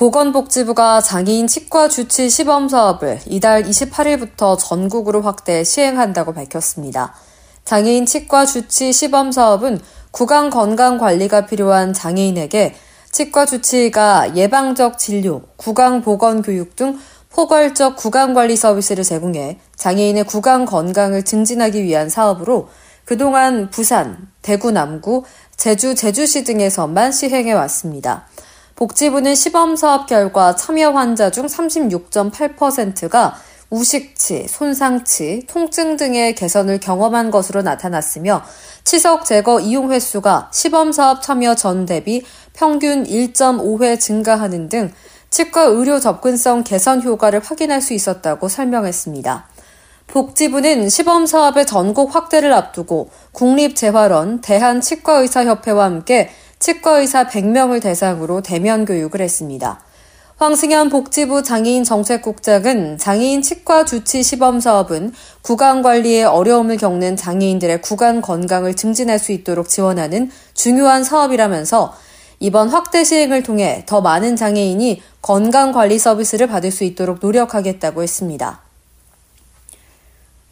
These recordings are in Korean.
보건복지부가 장애인 치과 주치 시범 사업을 이달 28일부터 전국으로 확대 시행한다고 밝혔습니다. 장애인 치과 주치 시범 사업은 구강 건강 관리가 필요한 장애인에게 치과 주치의가 예방적 진료, 구강 보건 교육 등 포괄적 구강 관리 서비스를 제공해 장애인의 구강 건강을 증진하기 위한 사업으로 그동안 부산, 대구 남구, 제주 제주시 등에서만 시행해 왔습니다. 복지부는 시범 사업 결과 참여 환자 중 36.8%가 우식치, 손상치, 통증 등의 개선을 경험한 것으로 나타났으며 치석 제거 이용 횟수가 시범 사업 참여 전 대비 평균 1.5회 증가하는 등 치과 의료 접근성 개선 효과를 확인할 수 있었다고 설명했습니다. 복지부는 시범 사업의 전국 확대를 앞두고 국립재활원 대한치과의사협회와 함께 치과의사 100명을 대상으로 대면 교육을 했습니다. 황승현 복지부 장애인 정책국장은 장애인 치과 주치 시범 사업은 구강 관리에 어려움을 겪는 장애인들의 구강 건강을 증진할 수 있도록 지원하는 중요한 사업이라면서 이번 확대 시행을 통해 더 많은 장애인이 건강 관리 서비스를 받을 수 있도록 노력하겠다고 했습니다.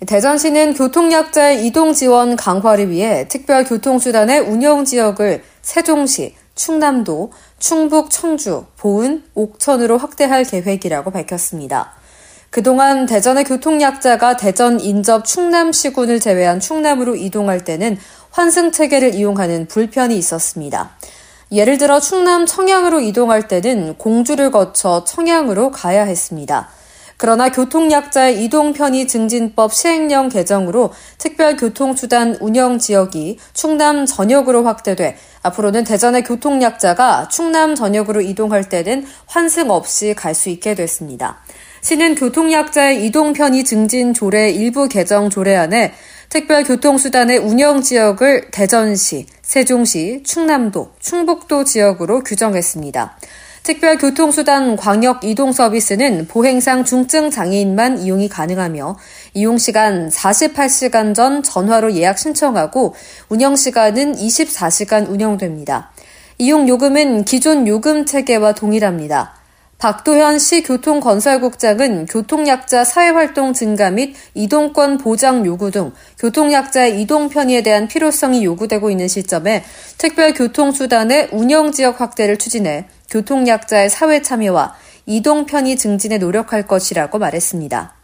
대전시는 교통약자의 이동 지원 강화를 위해 특별 교통수단의 운영 지역을 세종시, 충남도, 충북, 청주, 보은, 옥천으로 확대할 계획이라고 밝혔습니다. 그동안 대전의 교통약자가 대전 인접 충남시군을 제외한 충남으로 이동할 때는 환승 체계를 이용하는 불편이 있었습니다. 예를 들어 충남 청양으로 이동할 때는 공주를 거쳐 청양으로 가야 했습니다. 그러나 교통약자의 이동 편의 증진법 시행령 개정으로 특별교통수단 운영 지역이 충남 전역으로 확대돼 앞으로는 대전의 교통약자가 충남 전역으로 이동할 때는 환승 없이 갈 수 있게 됐습니다. 시는 교통약자의 이동 편의 증진 조례 일부 개정 조례안에 특별교통수단의 운영 지역을 대전시, 세종시, 충남도, 충북도 지역으로 규정했습니다. 특별교통수단 광역 이동 서비스는 보행상 중증 장애인만 이용이 가능하며 이용 시간 48시간 전 전화로 예약 신청하고 운영 시간은 24시간 운영됩니다. 이용 요금은 기존 요금 체계와 동일합니다. 박도현 시 교통건설국장은 교통약자 사회활동 증가 및 이동권 보장 요구 등 교통약자의 이동 편의에 대한 필요성이 요구되고 있는 시점에 특별교통수단의 운영지역 확대를 추진해 교통약자의 사회 참여와 이동 편의 증진에 노력할 것이라고 말했습니다.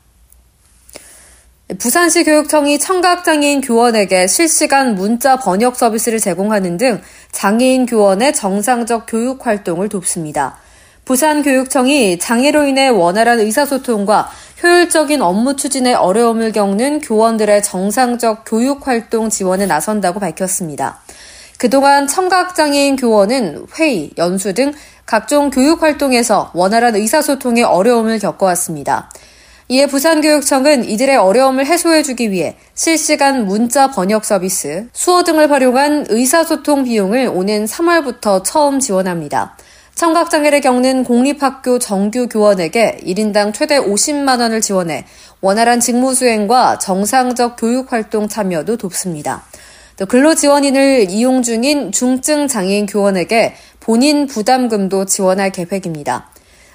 부산시 교육청이 청각장애인 교원에게 실시간 문자 번역 서비스를 제공하는 등 장애인 교원의 정상적 교육 활동을 돕습니다. 부산교육청이 장애로 인해 원활한 의사소통과 효율적인 업무 추진에 어려움을 겪는 교원들의 정상적 교육 활동 지원에 나선다고 밝혔습니다. 그동안 청각장애인 교원은 회의, 연수 등 각종 교육 활동에서 원활한 의사소통에 어려움을 겪어왔습니다. 이에 부산교육청은 이들의 어려움을 해소해주기 위해 실시간 문자 번역 서비스, 수어 등을 활용한 의사소통 비용을 오는 3월부터 처음 지원합니다. 청각장애를 겪는 공립학교 정규 교원에게 1인당 최대 50만 원을 지원해 원활한 직무 수행과 정상적 교육 활동 참여도 돕습니다. 또 근로 지원인을 이용 중인 중증 장애인 교원에게 본인 부담금도 지원할 계획입니다.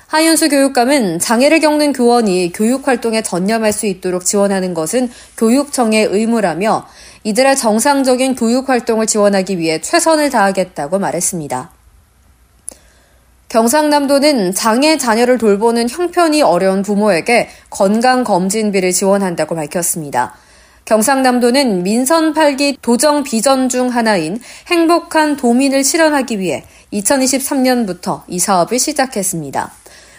하윤수 교육감은 장애를 겪는 교원이 교육 활동에 전념할 수 있도록 지원하는 것은 교육청의 의무라며 이들의 정상적인 교육 활동을 지원하기 위해 최선을 다하겠다고 말했습니다. 경상남도는 장애 자녀를 돌보는 형편이 어려운 부모에게 건강검진비를 지원한다고 밝혔습니다. 경상남도는 민선 8기 도정 비전 중 하나인 행복한 도민을 실현하기 위해 2023년부터 이 사업을 시작했습니다.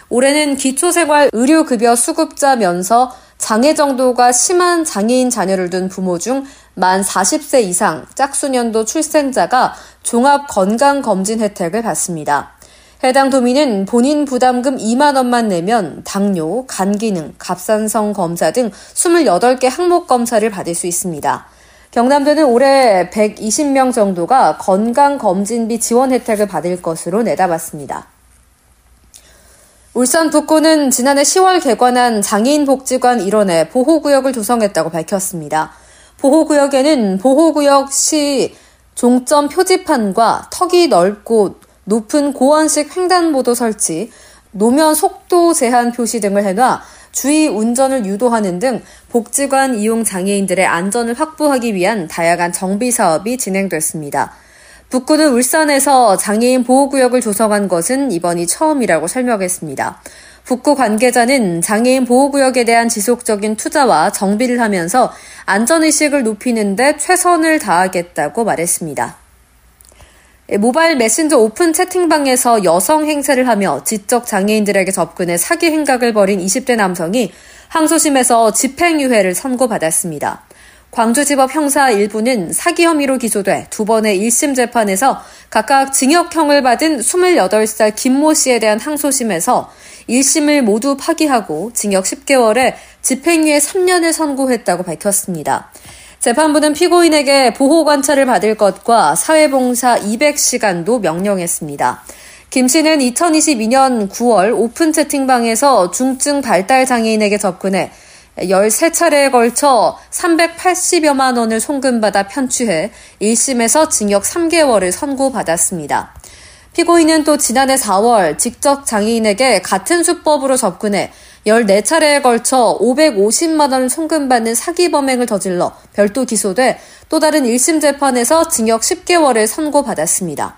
올해는 기초생활 의료급여 수급자 면서 장애 정도가 심한 장애인 자녀를 둔 부모 중 만 40세 이상 짝수년도 출생자가 종합 건강검진 혜택을 받습니다. 해당 도민은 본인 부담금 2만 원만 내면 당뇨, 간 기능, 갑산성 검사 등 28개 항목 검사를 받을 수 있습니다. 경남도는 올해 120명 정도가 건강검진비 지원 혜택을 받을 것으로 내다봤습니다. 울산 북구는 지난해 10월 개관한 장애인 복지관 일원에 보호구역을 조성했다고 밝혔습니다. 보호구역에는 보호구역 시 종점 표지판과 턱이 넓고 높은 고원식 횡단보도 설치, 노면 속도 제한 표시 등을 해놔 주의 운전을 유도하는 등 복지관 이용 장애인들의 안전을 확보하기 위한 다양한 정비 사업이 진행됐습니다. 북구는 울산에서 장애인 보호구역을 조성한 것은 이번이 처음이라고 설명했습니다. 북구 관계자는 장애인 보호구역에 대한 지속적인 투자와 정비를 하면서 안전의식을 높이는데 최선을 다하겠다고 말했습니다. 모바일 메신저 오픈 채팅방에서 여성 행세를 하며 지적 장애인들에게 접근해 사기 행각을 벌인 20대 남성이 항소심에서 집행유예를 선고받았습니다. 광주지법 형사 1부는 사기 혐의로 기소돼 두 번의 1심 재판에서 각각 징역형을 받은 28살 김모 씨에 대한 항소심에서 1심을 모두 파기하고 징역 10개월에 집행유예 3년을 선고했다고 밝혔습니다. 재판부는 피고인에게 보호 관찰을 받을 것과 사회봉사 200시간도 명령했습니다. 김 씨는 2022년 9월 오픈 채팅방에서 중증 발달 장애인에게 접근해 13차례에 걸쳐 380여만 원을 송금받아 편취해 1심에서 징역 3개월을 선고받았습니다. 피고인은 또 지난해 4월 직접 장애인에게 같은 수법으로 접근해 14차례에 걸쳐 550만 원을 송금받는 사기 범행을 저질러 별도 기소돼 또 다른 1심 재판에서 징역 10개월을 선고받았습니다.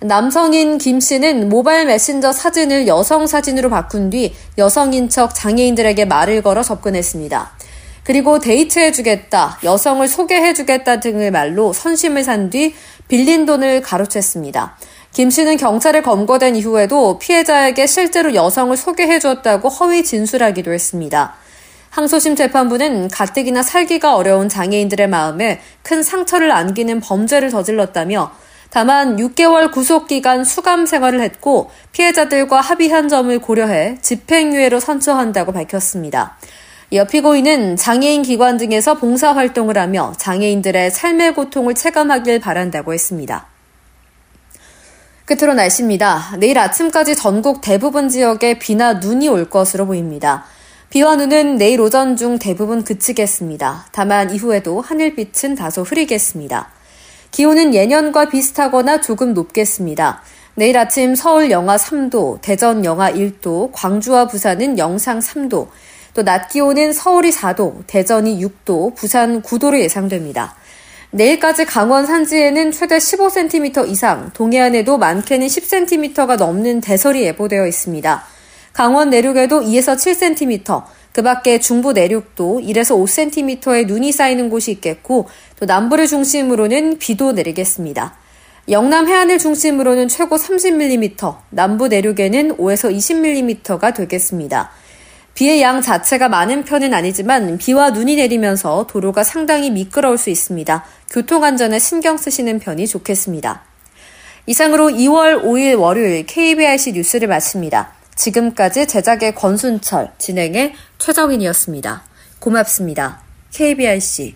남성인 김 씨는 모바일 메신저 사진을 여성 사진으로 바꾼 뒤 여성인 척 장애인들에게 말을 걸어 접근했습니다. 그리고 데이트해주겠다, 여성을 소개해주겠다 등의 말로 선심을 산 뒤 빌린 돈을 가로챘습니다. 김 씨는 경찰에 검거된 이후에도 피해자에게 실제로 여성을 소개해 주었다고 허위 진술하기도 했습니다. 항소심 재판부는 가뜩이나 살기가 어려운 장애인들의 마음에 큰 상처를 안기는 범죄를 저질렀다며 다만 6개월 구속기간 수감 생활을 했고 피해자들과 합의한 점을 고려해 집행유예로 선처한다고 밝혔습니다. 이어 피고인은 장애인 기관 등에서 봉사활동을 하며 장애인들의 삶의 고통을 체감하길 바란다고 했습니다. 끝으로 날씨입니다. 내일 아침까지 전국 대부분 지역에 비나 눈이 올 것으로 보입니다. 비와 눈은 내일 오전 중 대부분 그치겠습니다. 다만 이후에도 하늘빛은 다소 흐리겠습니다. 기온은 예년과 비슷하거나 조금 높겠습니다. 내일 아침 서울 영하 3도, 대전 영하 1도, 광주와 부산은 영상 3도, 또 낮 기온은 서울이 4도, 대전이 6도, 부산 9도로 예상됩니다. 내일까지 강원 산지에는 최대 15cm 이상, 동해안에도 많게는 10cm가 넘는 대설이 예보되어 있습니다. 강원 내륙에도 2에서 7cm, 그 밖에 중부 내륙도 1에서 5cm의 눈이 쌓이는 곳이 있겠고, 또 남부를 중심으로는 비도 내리겠습니다. 영남 해안을 중심으로는 최고 30mm, 남부 내륙에는 5에서 20mm가 되겠습니다. 비의 양 자체가 많은 편은 아니지만 비와 눈이 내리면서 도로가 상당히 미끄러울 수 있습니다. 교통안전에 신경 쓰시는 편이 좋겠습니다. 이상으로 2월 5일 월요일 KBRC 뉴스를 마칩니다. 지금까지 제작의 권순철, 진행의 최정인이었습니다. 고맙습니다. KBRC.